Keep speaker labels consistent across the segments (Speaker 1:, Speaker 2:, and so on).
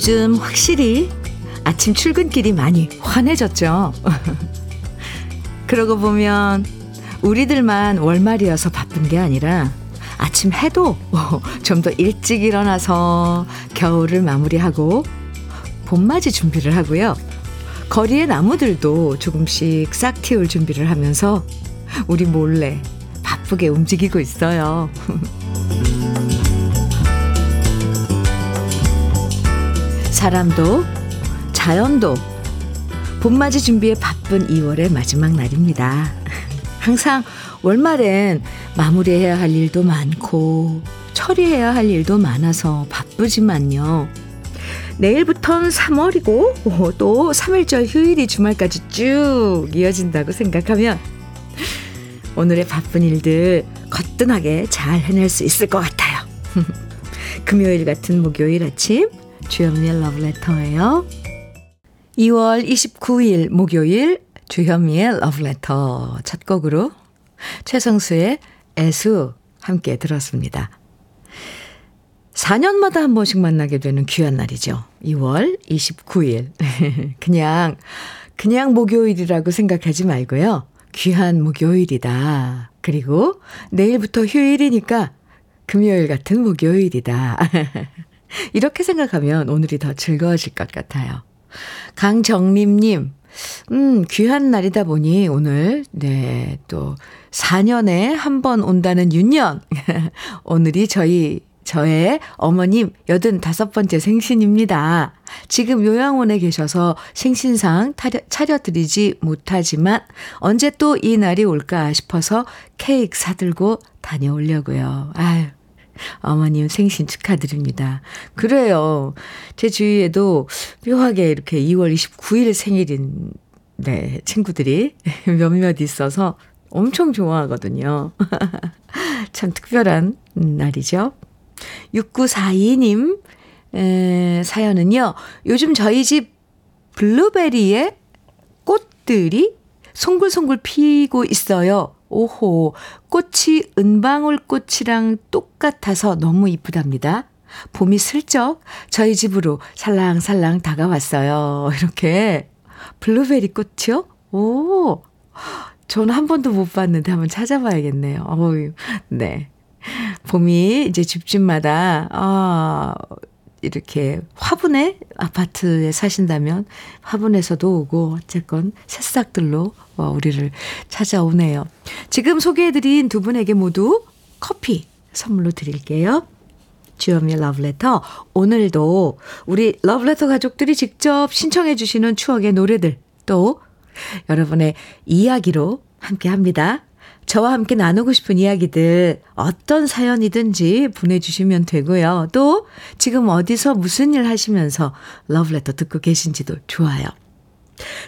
Speaker 1: 요즘 확실히 아침 출근길이 많이 환해졌죠. 그러고 보면 우리들만 월말이어서 바쁜 게 아니라 아침 해도 좀 더 일찍 일어나서 겨울을 마무리하고 봄맞이 준비를 하고요. 거리의 나무들도 조금씩 싹 틔울 준비를 하면서 우리 몰래 바쁘게 움직이고 있어요. 사람도 자연도 봄맞이 준비에 바쁜 2월의 마지막 날입니다. 항상 월말엔 마무리해야 할 일도 많고 처리해야 할 일도 많아서 바쁘지만요. 내일부터는 3월이고 또 3일절 휴일이 주말까지 쭉 이어진다고 생각하면 오늘의 바쁜 일들 거뜬하게 잘 해낼 수 있을 것 같아요. 금요일 같은 목요일 아침 주현미의 러브레터예요. 2월 29일 목요일 주현미의 러브레터 첫 곡으로 최성수의 애수 함께 들었습니다. 4년마다 한 번씩 만나게 되는 귀한 날이죠. 2월 29일. 그냥, 그냥 목요일이라고 생각하지 말고요. 귀한 목요일이다. 그리고 내일부터 휴일이니까 금요일 같은 목요일이다. 이렇게 생각하면 오늘이 더 즐거워질 것 같아요. 강정림님, 음, 귀한 날이다 보니 오늘, 네, 또 4년에 한 번 온다는 윤년. 오늘이 저희 저의 어머님 85번째 생신입니다. 지금 요양원에 계셔서 생신상 차려드리지 못하지만 언제 또 이 날이 올까 싶어서 케이크 사들고 다녀오려고요. 아유, 어머님 생신 축하드립니다. 그래요. 제 주위에도 묘하게 이렇게 2월 29일 생일인 네, 친구들이 몇몇 있어서 엄청 좋아하거든요. 참 특별한 날이죠. 6942님 에, 사연은요. 요즘 저희 집 블루베리에 꽃들이 송글송글 피고 있어요. 오호, 꽃이 은방울꽃이랑 똑같아서 너무 이쁘답니다. 봄이 슬쩍 저희 집으로 살랑살랑 다가왔어요. 이렇게 블루베리 꽃이요? 오, 저는 한 번도 못 봤는데 한번 찾아봐야겠네요. 어우, 네. 봄이 이제 집집마다, 아, 이렇게 화분에 아파트에 사신다면 화분에서도 오고 어쨌건 새싹들로 어, 우리를 찾아오네요. 지금 소개해드린 두 분에게 모두 커피 선물로 드릴게요. 주현미의 러브레터. 오늘도 우리 러브레터 가족들이 직접 신청해 주시는 추억의 노래들 또 여러분의 이야기로 함께 합니다. 저와 함께 나누고 싶은 이야기들 어떤 사연이든지 보내주시면 되고요. 또 지금 어디서 무슨 일 하시면서 러브레터 듣고 계신지도 좋아요.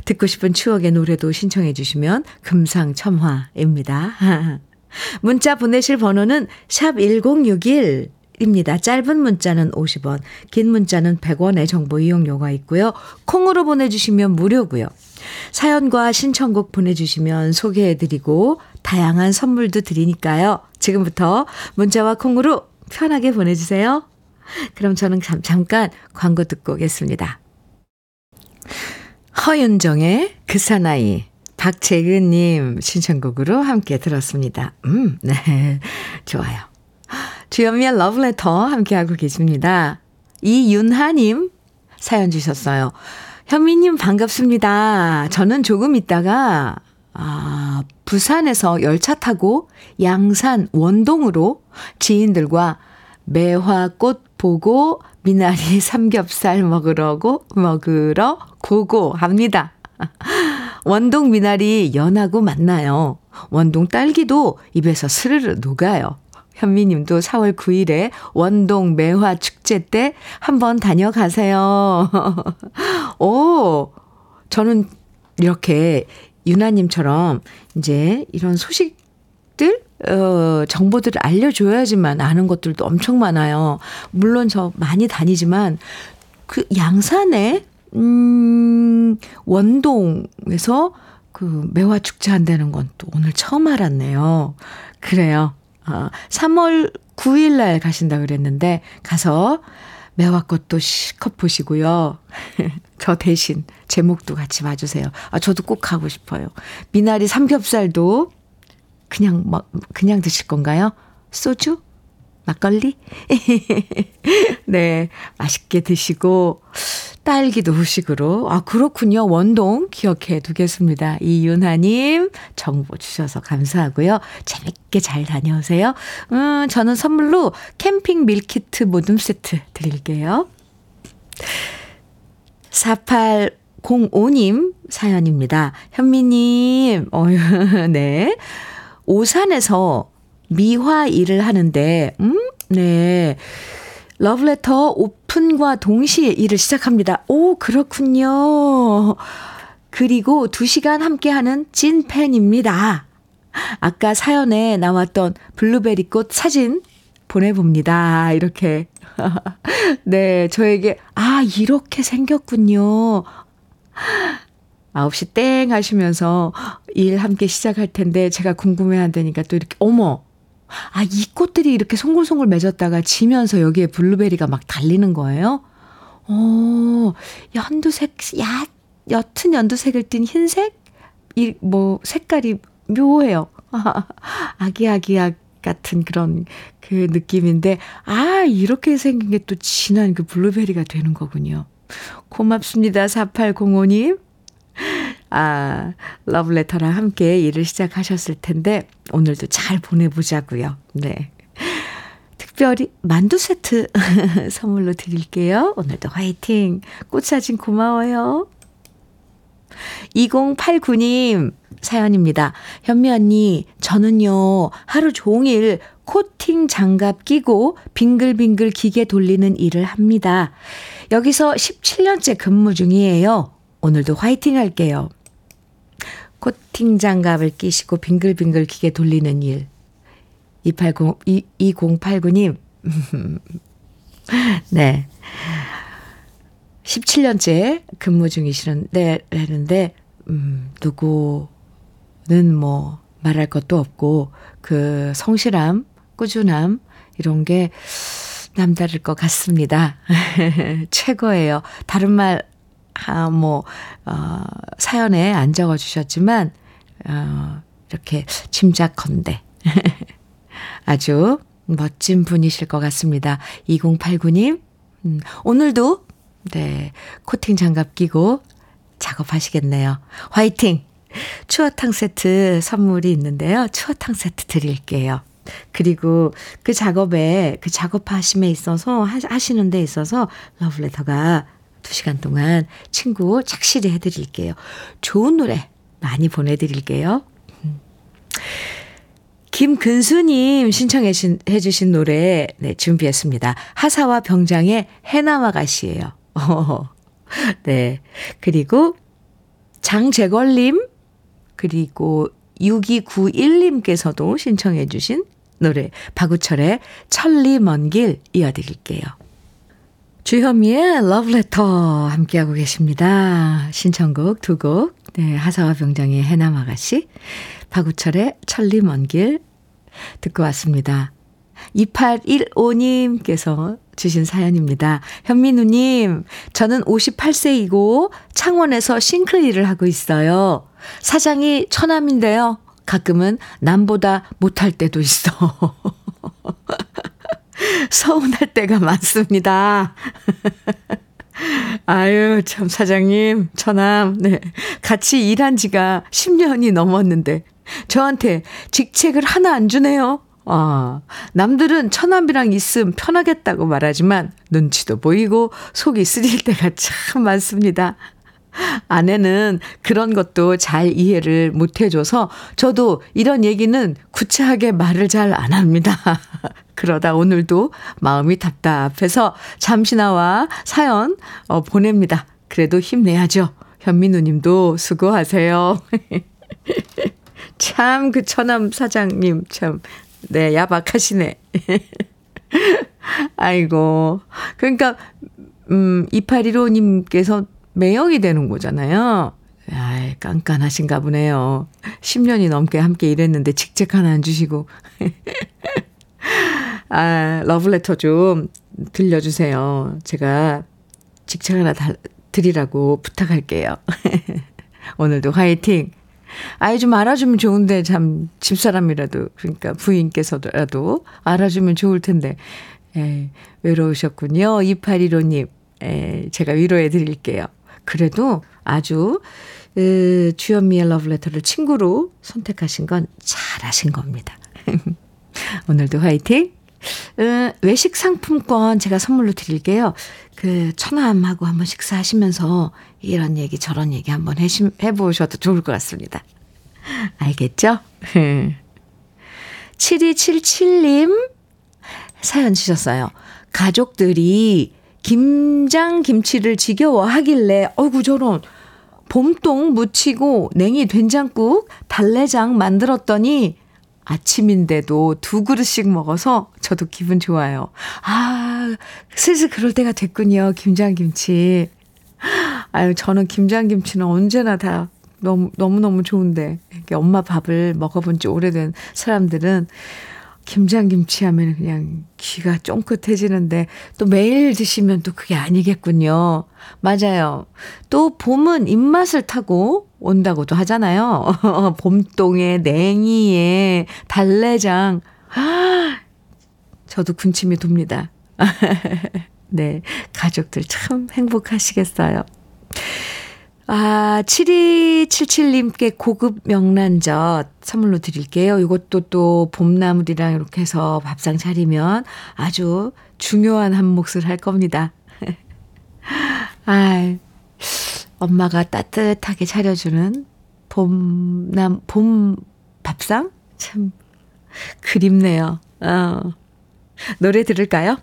Speaker 1: 듣고 싶은 추억의 노래도 신청해 주시면 금상첨화입니다. 문자 보내실 번호는 샵 1061, 입니다. 짧은 문자는 50원, 긴 문자는 100원의 정보 이용료가 있고요. 콩으로 보내주시면 무료고요. 사연과 신청곡 보내주시면 소개해드리고 다양한 선물도 드리니까요. 지금부터 문자와 콩으로 편하게 보내주세요. 그럼 저는 잠, 잠깐 광고 듣고 오겠습니다. 허윤정의 그 사나이 박재근님 신청곡으로 함께 들었습니다. 음, 네. 좋아요. 주연미의 러브레터 함께하고 계십니다. 이윤하님 사연 주셨어요. 현미님 반갑습니다. 저는 조금 있다가, 아, 부산에서 열차 타고 양산 원동으로 지인들과 매화꽃 보고 미나리 삼겹살 먹으러고, 먹으러 고고 합니다. 원동 미나리 연하고 맞나요? 원동 딸기도 입에서 스르르 녹아요. 현미님도 4월 9일에 원동 매화 축제 때 한번 다녀가세요. 오, 저는 이렇게 유나님처럼 이제 이런 소식들, 어, 정보들을 알려줘야지만 아는 것들도 엄청 많아요. 물론 저 많이 다니지만 그 양산에, 음, 원동에서 그 매화 축제 한다는 건 또 오늘 처음 알았네요. 그래요. 어, 3월 9일 날 가신다 그랬는데 가서 매화꽃도 실컷 보시고요. 저 대신 제목도 같이 봐주세요. 아, 저도 꼭 가고 싶어요. 미나리 삼겹살도 그냥, 막, 그냥 드실 건가요? 소주? 막걸리? 네, 맛있게 드시고, 딸기도 후식으로. 아, 그렇군요. 원동 기억해 두겠습니다. 이윤하님, 정보 주셔서 감사하고요. 재밌게 잘 다녀오세요. 음, 저는 선물로 캠핑 밀키트 모듬 세트 드릴게요. 4805님 사연입니다. 현미님, 어휴, 네. 오산에서 미화 일을 하는데, 음, 네. 러브레터 오픈과 동시에 일을 시작합니다. 오, 그렇군요. 그리고 2시간 함께하는 찐 팬입니다. 아까 사연에 나왔던 블루베리 꽃 사진 보내봅니다. 이렇게. 네, 저에게, 아, 이렇게 생겼군요. 9시 땡 하시면서 일 함께 시작할 텐데 제가 궁금해 한다니까 또 이렇게, 어머, 아, 이 꽃들이 이렇게 송글송글 맺었다가 지면서 여기에 블루베리가 막 달리는 거예요? 어, 연두색, 야, 옅은 연두색을 띤 흰색? 이, 뭐, 색깔이 묘해요. 아기아기약 같은 그런 그 느낌인데, 아, 이렇게 생긴 게 또 진한 그 블루베리가 되는 거군요. 고맙습니다, 4805님. 아, 러브레터랑 함께 일을 시작하셨을 텐데, 오늘도 잘 보내보자고요. 네. 특별히 만두 세트 선물로 드릴게요. 오늘도 화이팅. 꽃사진 고마워요. 2089님 사연입니다. 현미 언니, 저는요, 하루 종일 코팅 장갑 끼고 빙글빙글 기계 돌리는 일을 합니다. 여기서 17년째 근무 중이에요. 오늘도 화이팅 할게요. 코팅 장갑을 끼시고 빙글빙글 기계 돌리는 일. 280, 2089님. 네. 17년째 근무 중이시는데, 라는데, 음, 누구는 뭐 말할 것도 없고, 그 성실함, 꾸준함, 이런 게 남다를 것 같습니다. 최고예요. 다른 말 아, 뭐, 어, 사연에 안 적어 주셨지만, 어, 이렇게 짐작컨대. 아주 멋진 분이실 것 같습니다. 2089님, 음, 오늘도, 네, 코팅 장갑 끼고 작업하시겠네요. 화이팅! 추어탕 세트 선물이 있는데요. 추어탕 세트 드릴게요. 그리고 그 작업에, 그 작업하심에 있어서, 하시는 데 있어서 러브레터가 2시간 동안 친구 착실히 해드릴게요. 좋은 노래 많이 보내드릴게요. 음. 김근수님 신청해 주신 노래 네, 준비했습니다. 하사와 병장의 해남아가씨예요. 네. 그리고 장재걸님 그리고 6291님께서도 신청해 주신 노래 박우철의 천리 먼 길 이어드릴게요. 주현미의 러브레터 함께하고 계십니다. 신청곡 두 곡. 네, 하사와 병장의 해남 아가씨, 박우철의 천리 먼 길 듣고 왔습니다. 2815님께서 주신 사연입니다. 현민우님, 저는 58세이고 창원에서 싱글 일을 하고 있어요. 사장이 처남인데요. 가끔은 남보다 못할 때도 있어. 서운할 때가 많습니다. 아유, 참, 사장님, 처남, 네. 같이 일한 지가 10년이 넘었는데, 저한테 직책을 하나 안 주네요. 아, 남들은 처남이랑 있음 편하겠다고 말하지만, 눈치도 보이고, 속이 쓰릴 때가 참 많습니다. 아내는 그런 것도 잘 이해를 못 해줘서 저도 이런 얘기는 구체하게 말을 잘 안 합니다. 그러다 오늘도 마음이 답답해서 잠시 나와 사연 어, 보냅니다. 그래도 힘내야죠. 현민우 님도 수고하세요. 참, 그 처남 사장님, 참, 네, 야박하시네. 아이고. 그러니까, 음, 2815님께서 매형이 되는 거잖아요. 아이, 깐깐하신가 보네요. 10년이 넘게 함께 일했는데 직책 하나 안 주시고. 아, 러브레터 좀 들려주세요. 제가 직책 하나 달, 드리라고 부탁할게요. 오늘도 화이팅! 아이 좀 알아주면 좋은데 참 집사람이라도 그러니까 부인께서라도 알아주면 좋을 텐데 에, 외로우셨군요. 2815님 에, 제가 위로해 드릴게요. 그래도 아주 에, 주현미의 러브레터를 친구로 선택하신 건 잘하신 겁니다. 오늘도 화이팅! 으, 외식 상품권 제가 선물로 드릴게요. 그 처남하고 한번 식사하시면서 이런 얘기 저런 얘기 한번 해시, 해보셔도 좋을 것 같습니다. 알겠죠? 7277님 사연 주셨어요. 가족들이 김장 김치를 지겨워 하길래 어구 저런 봄동 무치고 냉이 된장국 달래장 만들었더니 아침인데도 두 그릇씩 먹어서 저도 기분 좋아요. 아, 슬슬 그럴 때가 됐군요. 김장김치. 아유, 저는 김장김치는 언제나 다 너무, 너무너무 좋은데. 이렇게 엄마 밥을 먹어본 지 오래된 사람들은 김장김치 하면 그냥 귀가 쫑긋해지는데 또 매일 드시면 또 그게 아니겠군요. 맞아요. 또 봄은 입맛을 타고 온다고도 하잖아요. 봄동에 냉이에 달래장. 아, 저도 군침이 돕니다. 네. 가족들 참 행복하시겠어요. 아, 7277님께 고급 명란젓 선물로 드릴게요. 이것도 또 봄나물이랑 이렇게 해서 밥상 차리면 아주 중요한 한 몫을 할 겁니다. 아, 엄마가 따뜻하게 차려주는 봄남, 봄 밥상? 참 그립네요. 어. 노래 들을까요?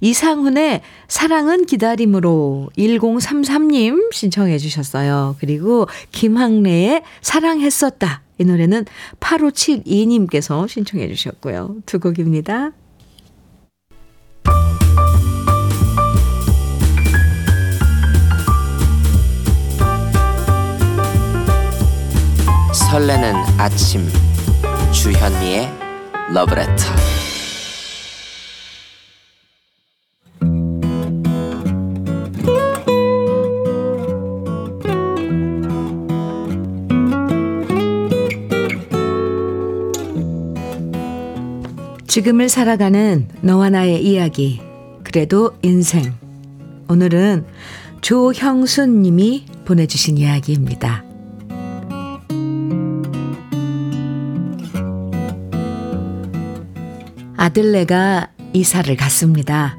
Speaker 1: 이상훈의 사랑은 기다림으로 1033님 신청해 주셨어요. 그리고 김학래의 사랑했었다. 이 노래는 8572님께서 신청해 주셨고요. 두 곡입니다.
Speaker 2: 설레는 아침 주현미의 러브레터
Speaker 1: 지금을 살아가는 너와 나의 이야기. 그래도 인생. 오늘은 조형순 님이 보내주신 이야기입니다. 아들네가 이사를 갔습니다.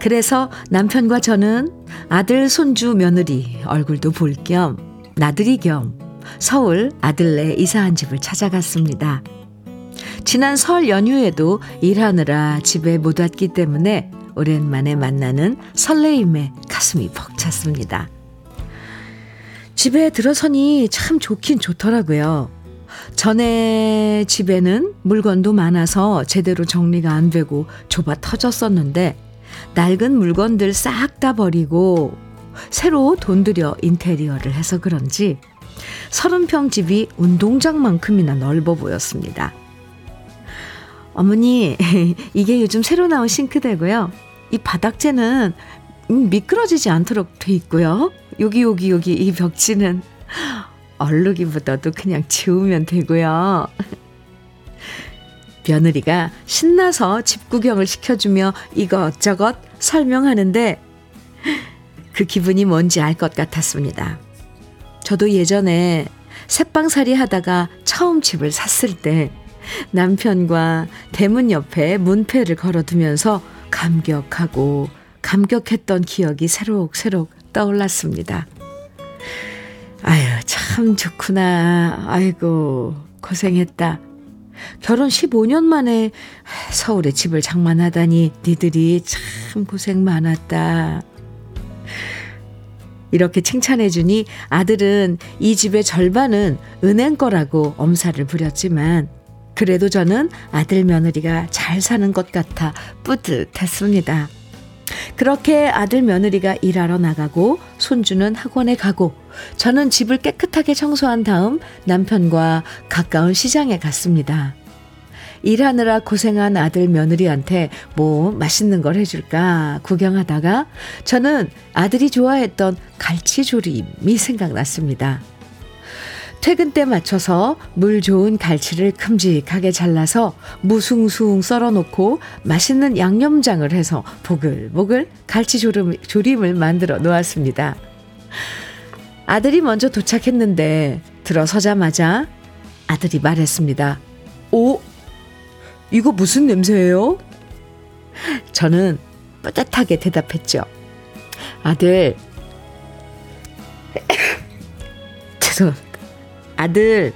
Speaker 1: 그래서 남편과 저는 아들, 손주, 며느리 얼굴도 볼 겸 나들이 겸 서울 아들네 이사한 집을 찾아갔습니다. 지난 설 연휴에도 일하느라 집에 못 왔기 때문에 오랜만에 만나는 설레임에 가슴이 벅찼습니다. 집에 들어서니 참 좋긴 좋더라고요. 전에 집에는 물건도 많아서 제대로 정리가 안 되고 좁아 터졌었는데 낡은 물건들 싹 다 버리고 새로 돈 들여 인테리어를 해서 그런지 서른 평 집이 운동장만큼이나 넓어 보였습니다. 어머니, 이게 요즘 새로 나온 싱크대고요. 이 바닥재는 미끄러지지 않도록 돼 있고요. 여기, 여기, 여기 이 벽지는 얼룩이보다도 그냥 지우면 되고요. 며느리가 신나서 집 구경을 시켜주며 이것저것 설명하는데 그 기분이 뭔지 알 것 같았습니다. 저도 예전에 새빵살이 하다가 처음 집을 샀을 때 남편과 대문 옆에 문패를 걸어두면서 감격하고 감격했던 기억이 새록새록 떠올랐습니다. 아유, 참 좋구나. 아이고, 고생했다. 결혼 15년 만에 서울에 집을 장만하다니 니들이 참 고생 많았다. 이렇게 칭찬해주니 아들은 이 집의 절반은 은행 거라고 엄살을 부렸지만 그래도 저는 아들 며느리가 잘 사는 것 같아 뿌듯했습니다. 그렇게 아들 며느리가 일하러 나가고 손주는 학원에 가고 저는 집을 깨끗하게 청소한 다음 남편과 가까운 시장에 갔습니다. 일하느라 고생한 아들 며느리한테 뭐 맛있는 걸 해줄까 구경하다가 저는 아들이 좋아했던 갈치조림이 생각났습니다. 퇴근 때 맞춰서 물 좋은 갈치를 큼직하게 잘라서 무숭숭 썰어 놓고 맛있는 양념장을 해서 보글보글 갈치 조림, 조림을 만들어 놓았습니다. 아들이 먼저 도착했는데 들어서자마자 아들이 말했습니다. 오, 이거 무슨 냄새예요? 저는 뿌듯하게 대답했죠. 아들, 죄송, 아들,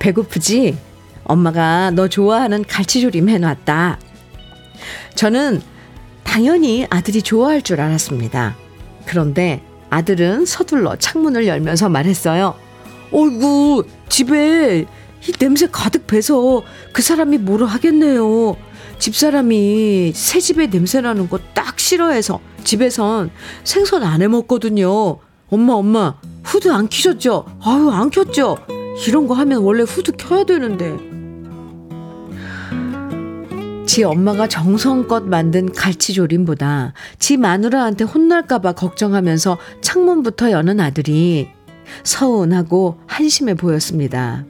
Speaker 1: 배고프지? 엄마가 너 좋아하는 갈치조림 해놨다. 저는 당연히 아들이 좋아할 줄 알았습니다. 그런데 아들은 서둘러 창문을 열면서 말했어요. 어이구, 집에 이 냄새 가득 배서 그 사람이 뭐라 하겠네요. 집사람이 새 집에 냄새 나는 거 딱 싫어해서 집에선 생선 안 해 먹거든요. 엄마, 엄마, 후드 안 키셨죠? 아유, 안 켰죠? 이런 거 하면 원래 후드 켜야 되는데. 지 엄마가 정성껏 만든 갈치조림보다 지 마누라한테 혼날까봐 걱정하면서 창문부터 여는 아들이 서운하고 한심해 보였습니다.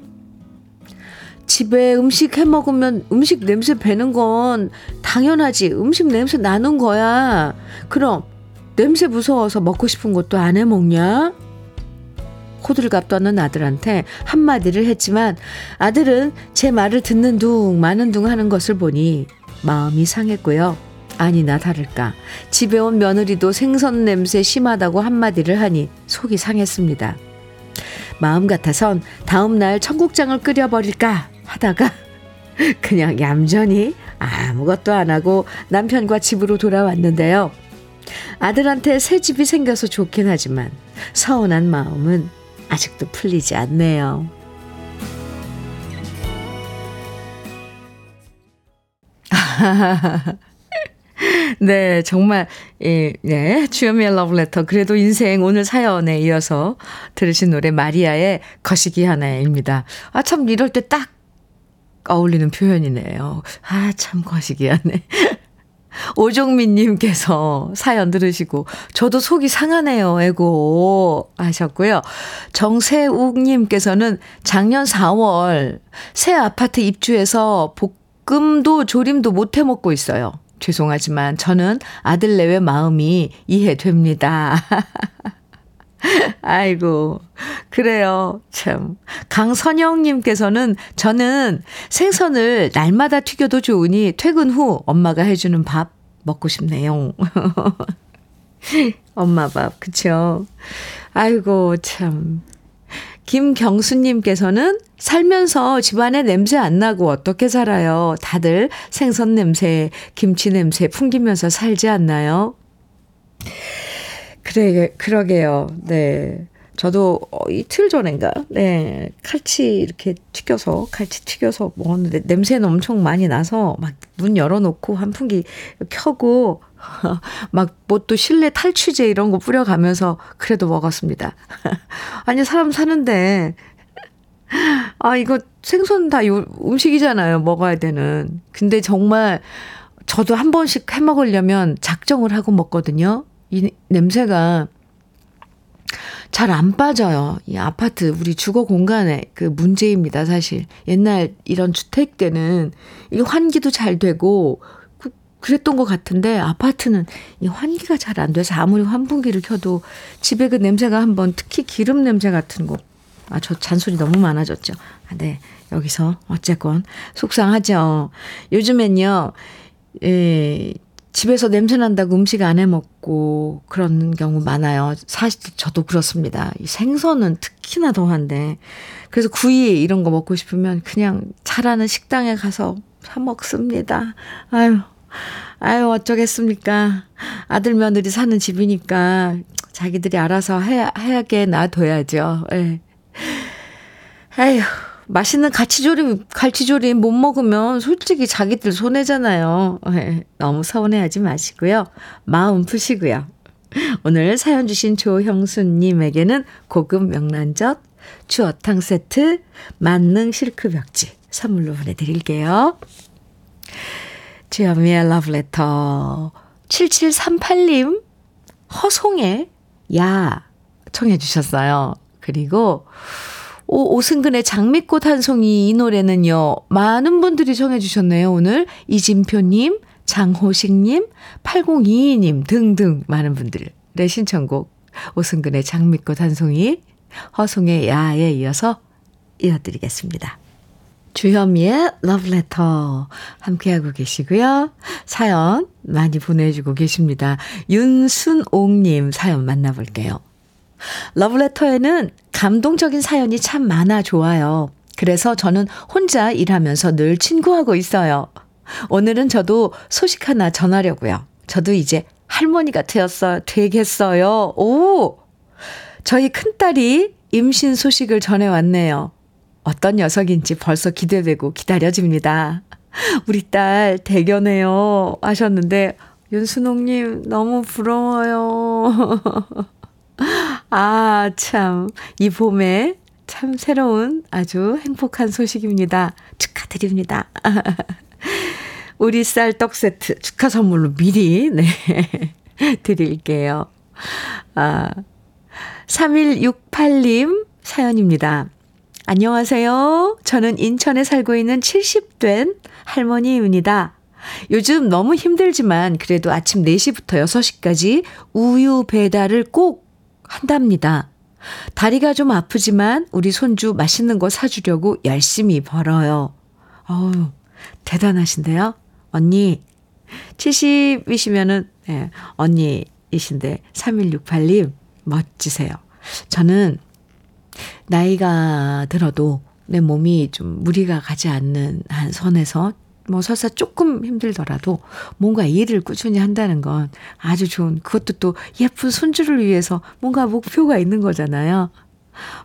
Speaker 1: 집에 음식 해 먹으면 음식 냄새 배는 건 당연하지. 음식 냄새 나는 거야. 그럼 냄새 무서워서 먹고 싶은 것도 안 해 먹냐? 호들갑 떠는 아들한테 한마디를 했지만 아들은 제 말을 듣는 둥 마는 둥 하는 것을 보니 마음이 상했고요. 아니나 다를까 집에 온 며느리도 생선 냄새 심하다고 한마디를 하니 속이 상했습니다. 마음 같아선 다음 날 청국장을 끓여버릴까 하다가 그냥 얌전히 아무것도 안 하고 남편과 집으로 돌아왔는데요. 아들한테 새 집이 생겨서 좋긴 하지만 서운한 마음은 아직도 풀리지 않네요. 네, 정말, 예, 네, 주현미의 러브레터. 그래도 인생 오늘 사연에 이어서 들으신 노래 마리아의 거시기 하나입니다. 아, 참, 이럴 때 딱 어울리는 표현이네요. 아, 참 거시기 하네. 오종민님께서 사연 들으시고, 저도 속이 상하네요, 에고. 하셨고요. 정세욱님께서는 작년 4월 새 아파트 입주해서 볶음도 조림도 못 해 먹고 있어요. 죄송하지만 저는 아들 내외 마음이 이해됩니다. 아이고, 그래요. 참. 강선영님께서는 저는 생선을 날마다 튀겨도 좋으니 퇴근 후 엄마가 해주는 밥 먹고 싶네요. 엄마 밥, 그쵸? 아이고, 참. 김경수님께서는 살면서 집안에 냄새 안 나고 어떻게 살아요? 다들 생선 냄새, 김치 냄새 풍기면서 살지 않나요? 그래, 그러게요. 네. 저도 어, 이틀 전인가, 네. 칼치 이렇게 튀겨서, 칼치 튀겨서 먹었는데 냄새는 엄청 많이 나서 막 문 열어놓고 환풍기 켜고 막 뭐 또 실내 탈취제 이런 거 뿌려가면서 그래도 먹었습니다. 아니, 사람 사는데, 아, 이거 생선 다 요, 음식이잖아요. 먹어야 되는. 근데 정말 저도 한 번씩 해 먹으려면 작정을 하고 먹거든요. 이 냄새가 잘 안 빠져요. 이 아파트, 우리 주거 공간의 그 문제입니다, 사실. 옛날 이런 주택 때는 이 환기도 잘 되고, 그, 그랬던 것 같은데, 아파트는 이 환기가 잘 안 돼서 아무리 환풍기를 켜도 집에 그 냄새가 한번, 특히 기름 냄새 같은 거. 아, 저 잔소리 너무 많아졌죠. 아, 네. 여기서, 어쨌건, 속상하죠. 요즘엔요, 예, 집에서 냄새 난다고 음식 안 해 먹고 그런 경우 많아요. 사실 저도 그렇습니다. 이 생선은 특히나 더한데. 그래서 구이 이런 거 먹고 싶으면 그냥 잘하는 식당에 가서 사 먹습니다. 아유, 아유, 어쩌겠습니까. 아들, 며느리 사는 집이니까 자기들이 알아서 해, 하게 놔둬야죠. 예. 아휴. 맛있는 갈치조림, 갈치조림 못 먹으면 솔직히 자기들 손해잖아요. 네, 너무 서운해하지 마시고요. 마음 푸시고요. 오늘 사연 주신 조형수님에게는 고급 명란젓, 추어탕 세트, 만능 실크 벽지 선물로 보내드릴게요. 주현미의 러브레터 7738님 허송의 야 청해 주셨어요. 그리고 오, 오승근의 장미꽃 한 송이 이 노래는요. 많은 분들이 청해 주셨네요. 오늘 이진표님, 장호식님, 8022님 등등 많은 분들의 신청곡 오승근의 장미꽃 한 송이 허송의 야에 이어서 이어드리겠습니다. 주현미의 러브레터 함께하고 계시고요. 사연 많이 보내주고 계십니다. 윤순옥님 사연 만나볼게요. 러브레터에는 감동적인 사연이 참 많아 좋아요. 그래서 저는 혼자 일하면서 늘 친구하고 있어요. 오늘은 저도 소식 하나 전하려고요. 저도 이제 할머니가 되었어, 되겠어요. 오! 저희 큰딸이 임신 소식을 전해왔네요. 어떤 녀석인지 벌써 기대되고 기다려집니다. 우리 딸 대견해요. 하셨는데, 윤순옥님, 너무 부러워요. 아, 참. 이 봄에 참 새로운 아주 행복한 소식입니다. 축하드립니다. 우리 쌀 떡 세트 축하 선물로 미리, 네, 드릴게요. 아, 3168님 사연입니다. 안녕하세요. 저는 인천에 살고 있는 70된 할머니입니다. 요즘 너무 힘들지만 그래도 아침 4시부터 6시까지 우유 배달을 꼭 한답니다. 다리가 좀 아프지만 우리 손주 맛있는 거 사주려고 열심히 벌어요. 어우, 대단하신데요? 언니, 70이시면은, 네, 언니이신데, 3168님, 멋지세요. 저는 나이가 들어도 내 몸이 좀 무리가 가지 않는 한 선에서 뭐 설사 조금 힘들더라도 뭔가 일을 꾸준히 한다는 건 아주 좋은 그것도 또 예쁜 손주를 위해서 뭔가 목표가 있는 거잖아요.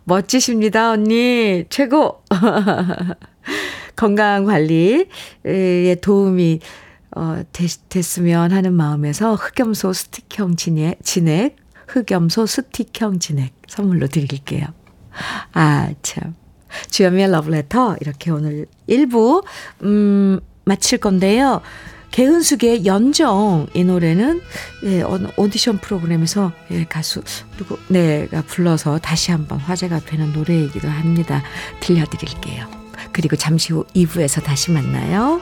Speaker 1: 멋지십니다, 언니. 최고. 건강 관리에 도움이 어, 됐, 됐으면 하는 마음에서 흑염소 스틱형 진액, 진액, 흑염소 스틱형 진액 선물로 드릴게요. 아, 참. 주연미의 러브레터 이렇게 오늘 1부 음, 마칠 건데요. 개은숙의 연정 이 노래는 예, 오디션 프로그램에서 예, 가수 누구 네가 불러서 다시 한번 화제가 되는 노래이기도 합니다. 들려드릴게요. 그리고 잠시 후 2부에서 다시 만나요.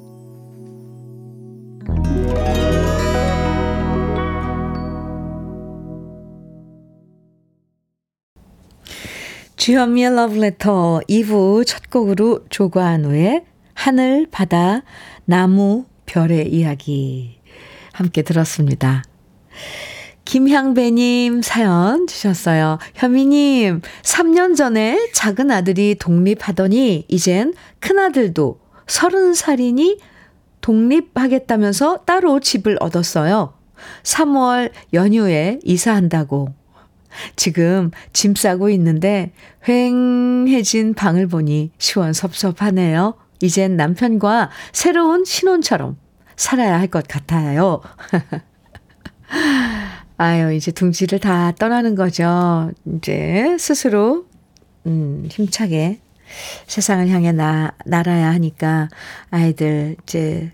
Speaker 1: 주현미의 Letter 2부 첫 곡으로 조관우의 하늘, 바다, 나무, 별의 이야기 함께 들었습니다. 김향배님 사연 주셨어요. 현미님, 3년 전에 작은 아들이 독립하더니 이젠 큰아들도 30살이니 독립하겠다면서 따로 집을 얻었어요. 3월 연휴에 이사한다고. 지금 짐 싸고 있는데 휑해진 방을 보니 시원섭섭하네요. 이젠 남편과 새로운 신혼처럼 살아야 할 것 같아요. 아유, 이제 둥지를 다 떠나는 거죠. 이제 스스로, 음, 힘차게 세상을 향해 나, 날아야 하니까 아이들 이제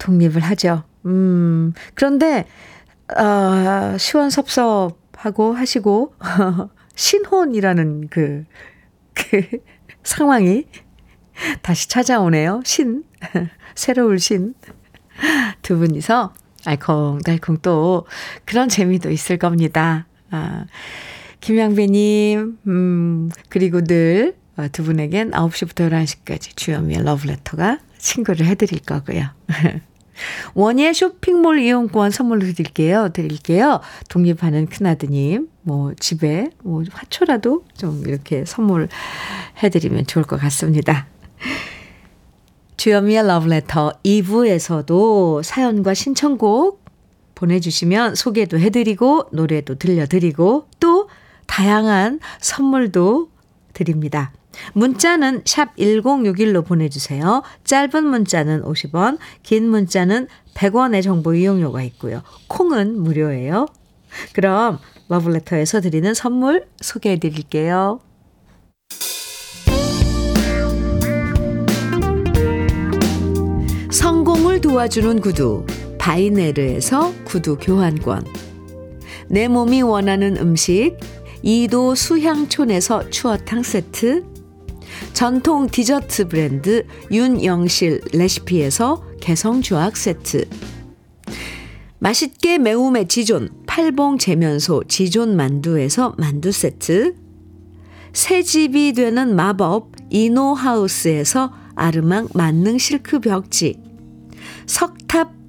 Speaker 1: 독립을 하죠. 음, 그런데, 어, 시원섭섭 하고 하시고, 신혼이라는 그, 그 상황이 다시 찾아오네요. 신. 새로울 신. 두 분이서 알콩달콩 또 그런 재미도 있을 겁니다. 아, 김양배님, 음, 그리고 늘 두 분에겐 9시부터 11시까지 주현미의 러브레터가 친구를 해드릴 거고요. 원예 쇼핑몰 이용권 선물로 드릴게요. 드릴게요. 독립하는 큰아드님, 뭐, 집에, 뭐, 화초라도 좀 이렇게 선물 해드리면 좋을 것 같습니다. 주현미의 러브레터 2부에서도 사연과 신청곡 보내주시면 소개도 해드리고, 노래도 들려드리고, 또 다양한 선물도 드립니다. 문자는 샵 1061로 보내주세요. 짧은 문자는 50원, 긴 문자는 100원의 정보 이용료가 있고요. 콩은 무료예요. 그럼 러블레터에서 드리는 선물 소개해 드릴게요. 성공을 도와주는 구두 바이네르에서 구두 교환권 내 몸이 원하는 음식 이도 수향촌에서 추어탕 세트 전통 디저트 브랜드 윤영실 레시피에서 개성주악 세트 맛있게 매움의 지존 팔봉 재면소 지존 만두에서 만두 세트 새 집이 되는 마법 이노하우스에서 아르망 만능 실크 벽지 석탑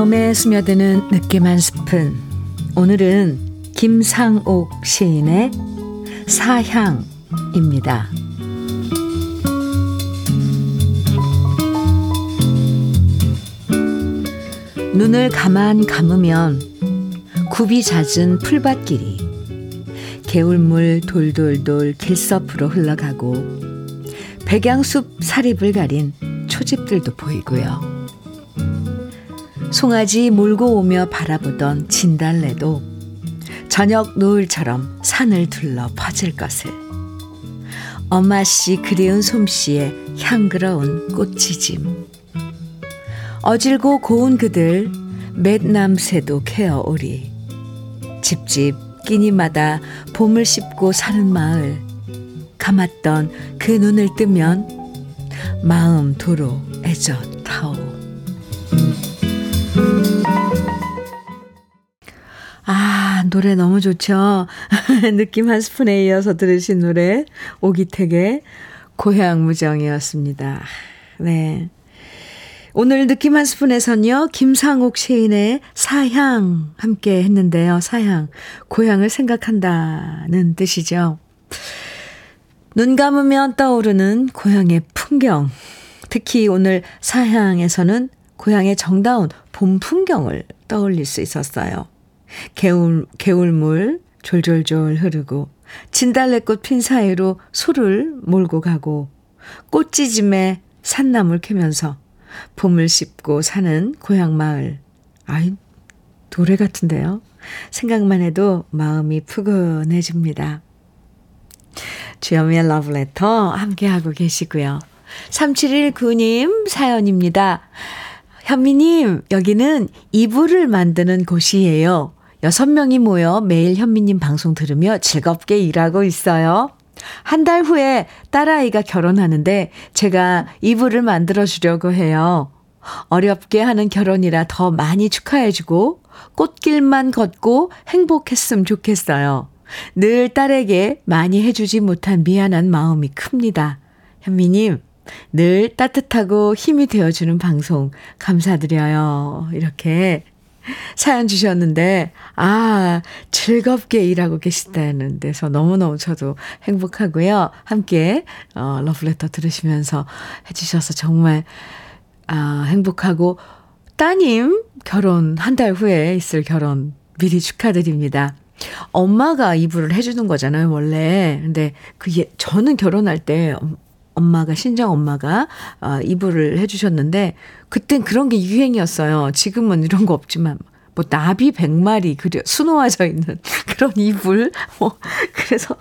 Speaker 1: 마음에 스며드는 느낌 한 스푼. 오늘은 김상옥 시인의 사향입니다. 눈을 가만 감으면 굽이 잦은 풀밭길이 개울물 돌돌돌 길섭으로 흘러가고 백양숲 사립을 가린 초집들도 보이고요. 송아지 몰고 오며 바라보던 진달래도 저녁 노을처럼 산을 둘러 퍼질 것을. 엄마씨 그리운 솜씨에 향그러운 꽃지짐. 어질고 고운 그들 맷남새도 케어오리. 집집 끼니마다 봄을 씹고 사는 마을. 감았던 그 눈을 뜨면 마음 도로 애젓 아, 노래 너무 좋죠? 느낌 한 스푼에 이어서 들으신 노래, 오기택의 고향무정이었습니다. 네. 오늘 느낌 한 스푼에선요, 김상옥 시인의 사향 함께 했는데요. 사향. 고향을 생각한다는 뜻이죠. 눈 감으면 떠오르는 고향의 풍경. 특히 오늘 사향에서는 고향의 정다운 봄 풍경을 떠올릴 수 있었어요. 개울, 개울물 졸졸졸 흐르고 진달래꽃 핀 사이로 소를 몰고 가고 꽃지짐에 산나물 캐면서 봄을 씹고 사는 고향 마을. 아이, 노래 같은데요. 생각만 해도 마음이 푸근해집니다. 주여미의 러브레터 함께하고 계시고요. 3719님 사연입니다. 현미님, 여기는 이불을 만드는 곳이에요. 여섯 명이 모여 매일 현미님 방송 들으며 즐겁게 일하고 있어요. 한 달 후에 딸아이가 결혼하는데 제가 이불을 만들어 주려고 해요. 어렵게 하는 결혼이라 더 많이 축하해주고 꽃길만 걷고 행복했으면 좋겠어요. 늘 딸에게 많이 해주지 못한 미안한 마음이 큽니다. 현미님, 늘 따뜻하고 힘이 되어주는 방송 감사드려요. 이렇게 사연 주셨는데, 아, 즐겁게 일하고 계시다는 데서 너무너무 저도 행복하고요. 함께, 어, 러브레터 들으시면서 해주셔서 정말, 아, 행복하고, 따님 결혼 한 달 후에 있을 결혼 미리 축하드립니다. 엄마가 이불을 해주는 거잖아요, 원래. 근데 그게, 저는 결혼할 때 엄마가, 신정 엄마가 어, 이불을 해주셨는데, 그땐 그런 게 유행이었어요. 지금은 이런 거 없지만, 뭐, 나비 백마리 그려, 수놓아져 있는 그런 이불. 뭐, 그래서.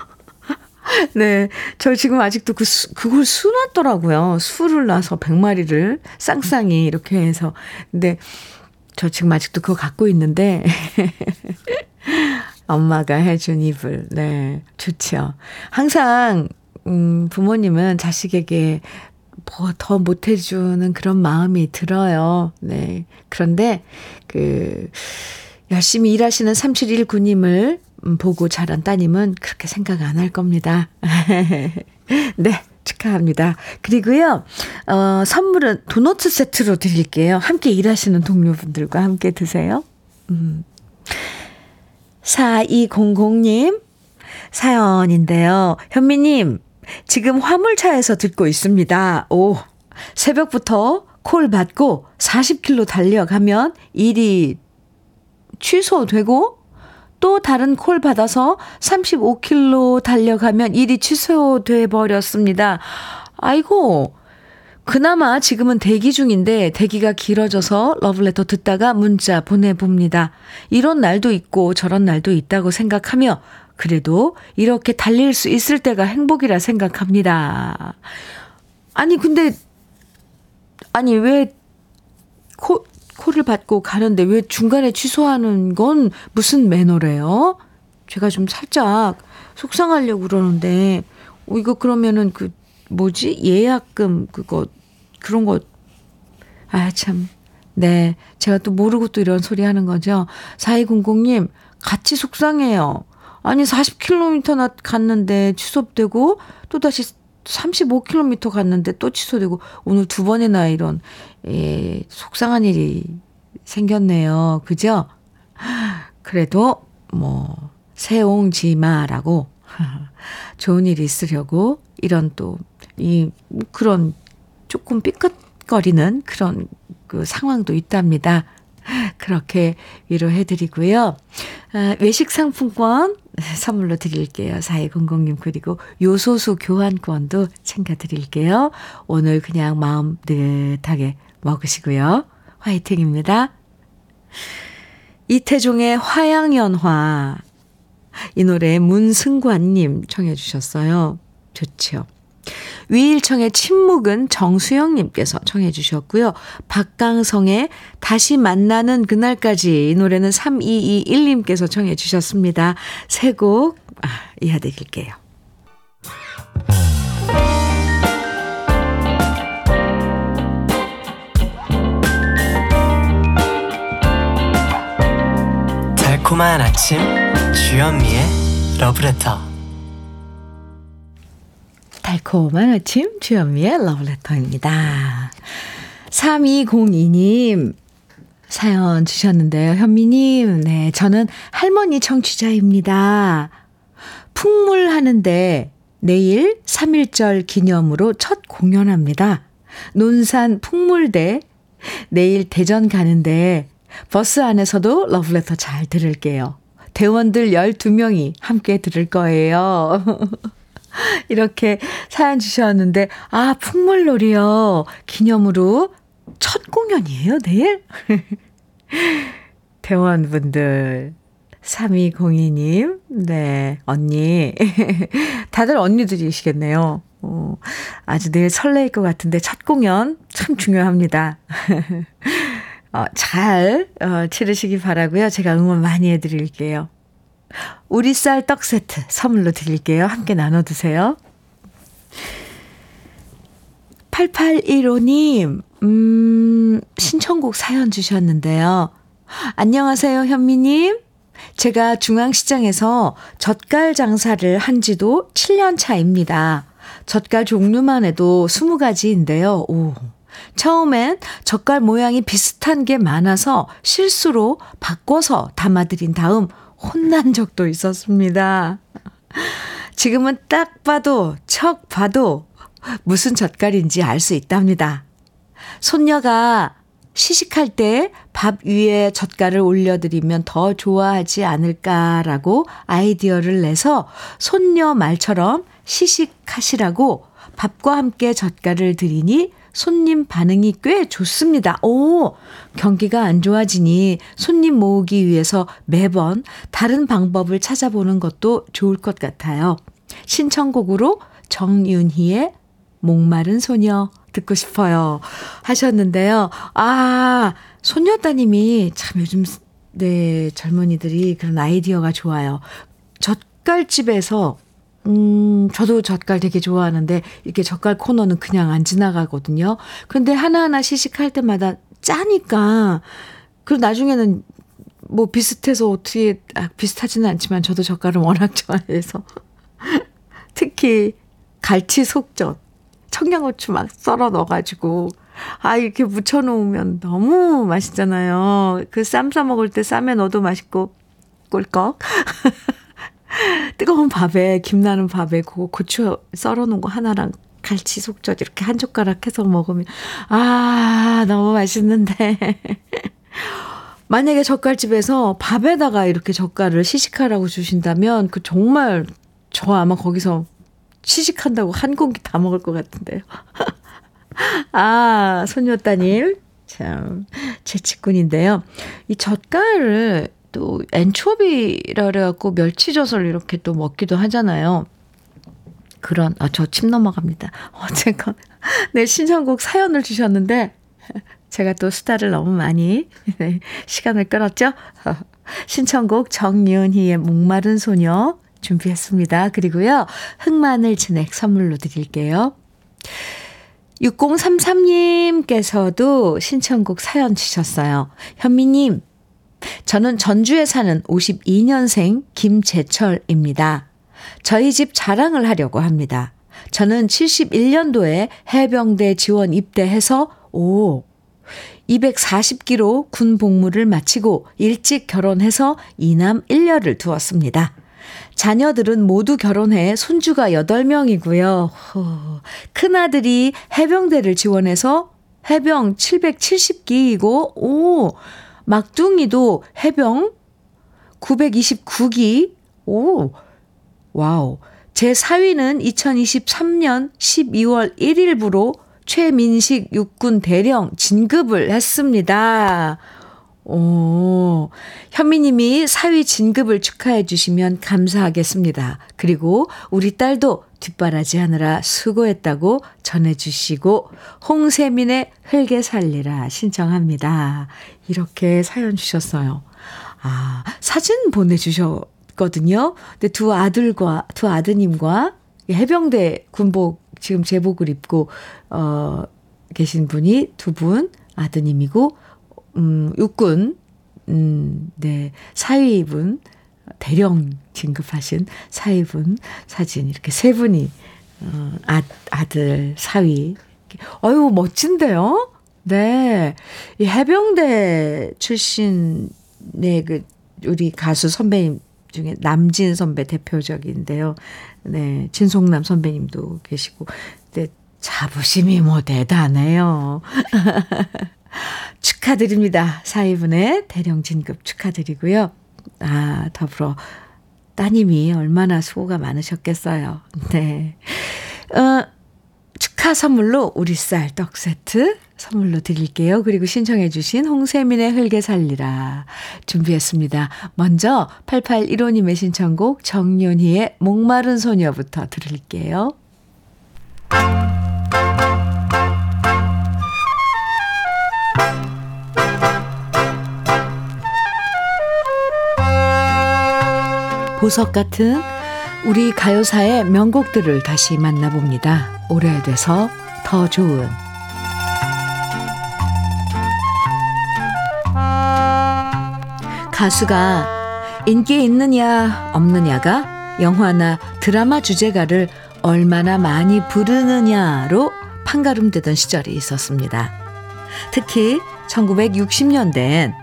Speaker 1: 네. 저 지금 아직도 그, 수, 그걸 수놨더라고요. 수를 놔서 백마리를 쌍쌍이 이렇게 해서. 근데 저 지금 아직도 그거 갖고 있는데. 엄마가 해준 이불. 네. 좋죠. 항상, 음, 부모님은 자식에게 뭐 더 못해주는 그런 마음이 들어요. 네. 그런데, 그, 열심히 일하시는 3719님을 보고 자란 따님은 그렇게 생각 안 할 겁니다. 네. 축하합니다. 그리고요, 어, 선물은 도너츠 세트로 드릴게요. 함께 일하시는 동료분들과 함께 드세요. 음. 4200님 사연인데요. 현미님, 지금 화물차에서 듣고 있습니다. 오, 새벽부터 콜 받고 40km 달려가면 일이 취소되고 또 다른 콜 받아서 35km 달려가면 일이 취소돼 버렸습니다. 아이고, 그나마 지금은 대기 중인데 대기가 길어져서 러브레터 듣다가 문자 보내봅니다. 이런 날도 있고 저런 날도 있다고 생각하며 그래도 이렇게 달릴 수 있을 때가 행복이라 생각합니다. 아니, 근데, 아니, 왜, 코, 코를 받고 가는데 왜 중간에 취소하는 건 무슨 매너래요? 제가 좀 살짝 속상하려고 그러는데, 어, 이거 그러면은 그, 뭐지? 예약금 그거 그런 거, 아, 참. 네. 제가 또 모르고 또 이런 소리 하는 거죠. 4200님, 같이 속상해요. 아니, 40km나 갔는데 취소되고, 또 다시 35km 갔는데 또 취소되고, 오늘 두 번이나 이런, 예, 속상한 일이 생겼네요. 그죠? 그래도, 뭐, 세옹지마라고, 좋은 일이 있으려고, 이런 또, 이, 그런 조금 삐끗거리는 그런 그 상황도 있답니다. 그렇게 위로해 드리고요. 아, 외식 상품권 선물로 드릴게요. 4200님 그리고 요소수 교환권도 챙겨드릴게요. 오늘 그냥 마음 느긋하게 먹으시고요. 화이팅입니다. 이태종의 화양연화 이 노래 문승관님 청해 주셨어요. 좋죠. 위일청의 침묵은 정수영님께서 청해 주셨고요. 박강성의 다시 만나는 그날까지 이 노래는 3221님께서 청해 주셨습니다. 세곡 아, 이어드릴게요.
Speaker 2: 달콤한 아침 주현미의 러브레터
Speaker 1: 달콤한 아침 주현미의 러브레터입니다. 3202님 사연 주셨는데요. 현미님, 네, 저는 할머니 청취자입니다. 풍물 하는데 내일 3.1절 기념으로 첫 공연합니다. 논산 풍물대 내일 대전 가는데 버스 안에서도 러브레터 잘 들을게요. 대원들 12명이 함께 들을 거예요. 이렇게 사연 주셨는데, 아, 풍물놀이요. 기념으로 첫 공연이에요, 내일? 대원분들, 3202님, 네, 언니. 다들 언니들이시겠네요. 어, 아주 내일 설레일 것 같은데, 첫 공연 참 중요합니다. 어, 잘, 어, 치르시기 바라고요 제가 응원 많이 해드릴게요. 우리 쌀 떡 세트 선물로 드릴게요. 함께 나눠 드세요. 8815님, 음, 음, 신청곡 사연 주셨는데요. 안녕하세요, 현미님. 제가 중앙시장에서 젓갈 장사를 한 지도 7년 차입니다. 젓갈 종류만 해도 20가지인데요. 오. 처음엔 젓갈 모양이 비슷한 게 많아서 실수로 바꿔서 담아드린 다음 혼난 적도 있었습니다. 지금은 딱 봐도, 척 봐도 무슨 젓갈인지 알 수 있답니다. 손녀가 시식할 때 밥 위에 젓갈을 올려드리면 더 좋아하지 않을까라고 아이디어를 내서 손녀 말처럼 시식하시라고 밥과 함께 젓갈을 드리니 손님 반응이 꽤 좋습니다. 오, 경기가 안 좋아지니 손님 모으기 위해서 매번 다른 방법을 찾아보는 것도 좋을 것 같아요. 신청곡으로 정윤희의 목마른 소녀 듣고 싶어요. 하셨는데요. 아, 소녀 따님이 참 요즘, 네, 젊은이들이 그런 아이디어가 좋아요. 젓갈집에서, 음, 저도 젓갈 되게 좋아하는데, 이렇게 젓갈 코너는 그냥 안 지나가거든요. 근데 하나하나 시식할 때마다 짜니까, 그리고 나중에는 뭐 비슷해서 어떻게, 아, 비슷하지는 않지만 저도 젓갈을 워낙 좋아해서. 특히 갈치 속젓. 청양고추 막 썰어 넣어가지고, 아, 이렇게 무쳐놓으면 너무 맛있잖아요. 그 쌈 싸 먹을 때 쌈에 넣어도 맛있고, 꿀꺽. 뜨거운 밥에, 김나는 밥에 그 고추 썰어 놓은 거 하나랑 갈치 속젓 이렇게 한 젓가락 해서 먹으면, 아, 너무 맛있는데. 만약에 젓갈집에서 밥에다가 이렇게 젓갈을 시식하라고 주신다면, 그 정말 저 아마 거기서 시식한다고 한 공기 다 먹을 것 같은데요. 아, 손녀 따님. 참, 재치꾼인데요. 이 젓갈을 또 엔초비라 그래갖고 멸치젓을 이렇게 또 먹기도 하잖아요. 그런, 아, 저 침 넘어갑니다. 어쨌건, 네, 신청곡 사연을 주셨는데, 제가 또 수다를 너무 많이, 네, 시간을 끌었죠? 신청곡 정윤희의 목마른 소녀 준비했습니다. 그리고요, 흑마늘 진액 선물로 드릴게요. 6033님께서도 신청곡 사연 주셨어요. 현미님, 저는 전주에 사는 52년생 김재철입니다. 저희 집 자랑을 하려고 합니다. 저는 71년도에 해병대 지원 입대해서, 오, 240기로 군 복무를 마치고 일찍 결혼해서 이남 1녀를 두었습니다. 자녀들은 모두 결혼해 손주가 8명이고요. 큰아들이 해병대를 지원해서 해병 770기이고, 오, 막둥이도 해병 929기, 오, 와우. 제 사위는 2023년 12월 1일부로 최민식 육군 대령 진급을 했습니다. 오, 현미님이 사위 진급을 축하해 주시면 감사하겠습니다. 그리고 우리 딸도 뒷바라지 하느라 수고했다고 전해주시고 홍세민의 흙에 살리라 신청합니다. 이렇게 사연 주셨어요. 아, 사진 보내주셨거든요. 근데 두 아들과, 두 아드님과 해병대 군복, 지금 제복을 입고, 어, 계신 분이 두 분, 아드님이고, 음, 육군, 음, 네, 사위분, 대령 진급하신 사위분 사진 이렇게 세 분이, 어, 아, 아들, 사위. 어유 멋진데요? 네. 이 해병대 출신의 그, 우리 가수 선배님 중에 남진 선배 대표적인데요. 네. 진송남 선배님도 계시고. 네. 자부심이 뭐 대단해요. 축하드립니다. 사위분의 대령 진급 축하드리고요. 아, 더불어 따님이 얼마나 수고가 많으셨겠어요. 네. 어, 축하 선물로 우리 쌀 떡 세트 선물로 드릴게요. 그리고 신청해 주신 홍세민의 흙에 살리라 준비했습니다. 먼저 8815님의 신청곡 정연희의 목마른 소녀부터 들을게요. 보석 같은 우리 가요사의 명곡들을 다시 만나봅니다. 오래돼서 더 좋은 가수가 인기 있느냐 없느냐가 영화나 드라마 주제가를 얼마나 많이 부르느냐로 판가름되던 시절이 있었습니다. 특히 1960년대엔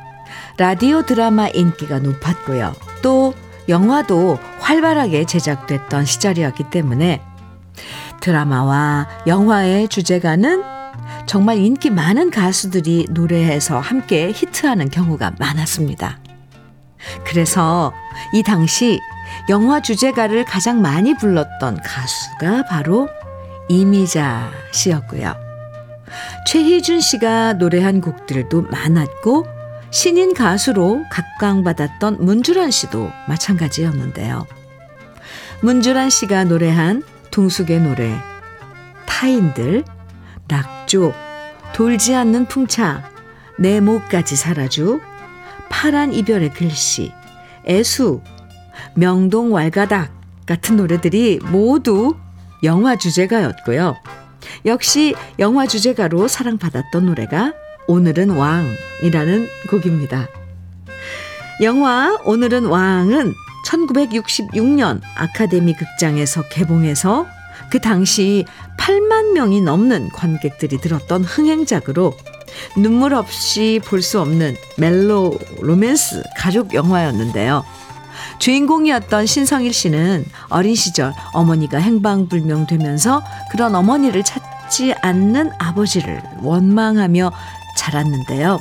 Speaker 1: 라디오 드라마 인기가 높았고요. 또 영화도 활발하게 제작됐던 시절이었기 때문에 드라마와 영화의 주제가는 정말 인기 많은 가수들이 노래해서 함께 히트하는 경우가 많았습니다. 그래서 이 당시 영화 주제가를 가장 많이 불렀던 가수가 바로 이미자 씨였고요. 최희준 씨가 노래한 곡들도 많았고 신인 가수로 각광받았던 문주란 씨도 마찬가지였는데요. 문주란 씨가 노래한 동숙의 노래 타인들, 낙조, 돌지 않는 풍차, 내 목까지 살아주, 파란 이별의 글씨, 애수, 명동 왈가닥 같은 노래들이 모두 영화 주제가였고요. 역시 영화 주제가로 사랑받았던 노래가 오늘은 왕이라는 곡입니다. 영화 오늘은 왕은 1966년 아카데미 극장에서 개봉해서 그 당시 8만 명이 넘는 관객들이 들었던 흥행작으로 눈물 없이 볼 수 없는 멜로 로맨스 가족 영화였는데요. 주인공이었던 신성일 씨는 어린 시절 어머니가 행방불명되면서 그런 어머니를 찾지 않는 아버지를 원망하며 자랐는데요.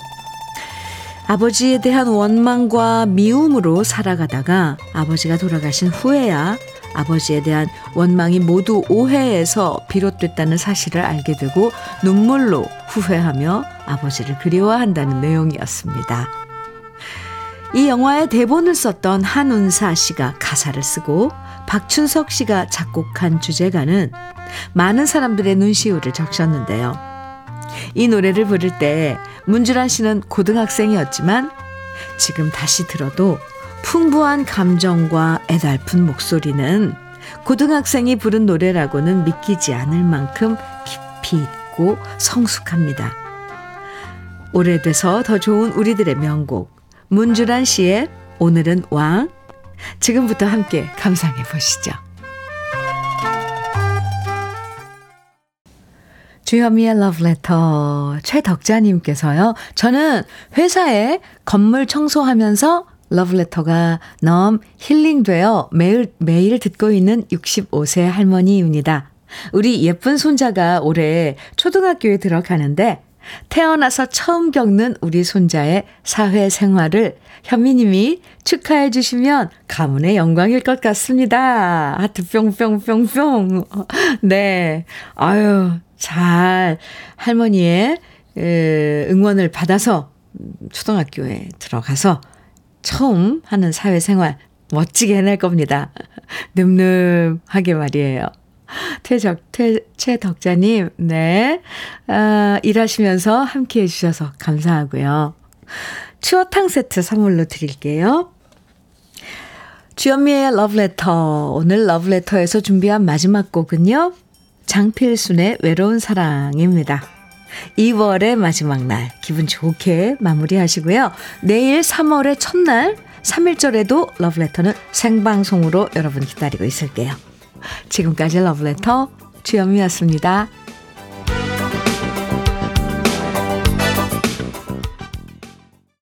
Speaker 1: 아버지에 대한 원망과 미움으로 살아가다가 아버지가 돌아가신 후에야 아버지에 대한 원망이 모두 오해에서 비롯됐다는 사실을 알게 되고 눈물로 후회하며 아버지를 그리워한다는 내용이었습니다. 이 영화의 대본을 썼던 한운사 씨가 가사를 쓰고 박춘석 씨가 작곡한 주제가는 많은 사람들의 눈시울을 적셨는데요. 이 노래를 부를 때 문주란 씨는 고등학생이었지만 지금 다시 들어도 풍부한 감정과 애달픈 목소리는 고등학생이 부른 노래라고는 믿기지 않을 만큼 깊이 있고 성숙합니다. 오래돼서 더 좋은 우리들의 명곡 문주란 씨의 오늘은 왕 지금부터 함께 감상해 보시죠. 주현미의 러브레터 최덕자님께서요. 저는 회사에 건물 청소하면서 러브레터가 너무 힐링되어 매일, 매일 듣고 있는 65세 할머니입니다. 우리 예쁜 손자가 올해 초등학교에 들어가는데 태어나서 처음 겪는 우리 손자의 사회생활을 현미님이 축하해 주시면 가문의 영광일 것 같습니다. 하트 뿅뿅뿅뿅. 네. 아유, 잘 할머니의 응원을 받아서 초등학교에 들어가서 처음 하는 사회생활 멋지게 해낼 겁니다. 늠름하게 말이에요. 태적, 태, 최덕자님, 네. 아, 일하시면서 함께 해주셔서 감사하고요. 추어탕 세트 선물로 드릴게요. 주현미의 러브레터. 오늘 러브레터에서 준비한 마지막 곡은요. 장필순의 외로운 사랑입니다. 2월의 마지막 날 기분 좋게 마무리하시고요. 내일 3월의 첫날 3일절에도 러브레터는 생방송으로 여러분 기다리고 있을게요. 지금까지 러브레터 주현미였습니다.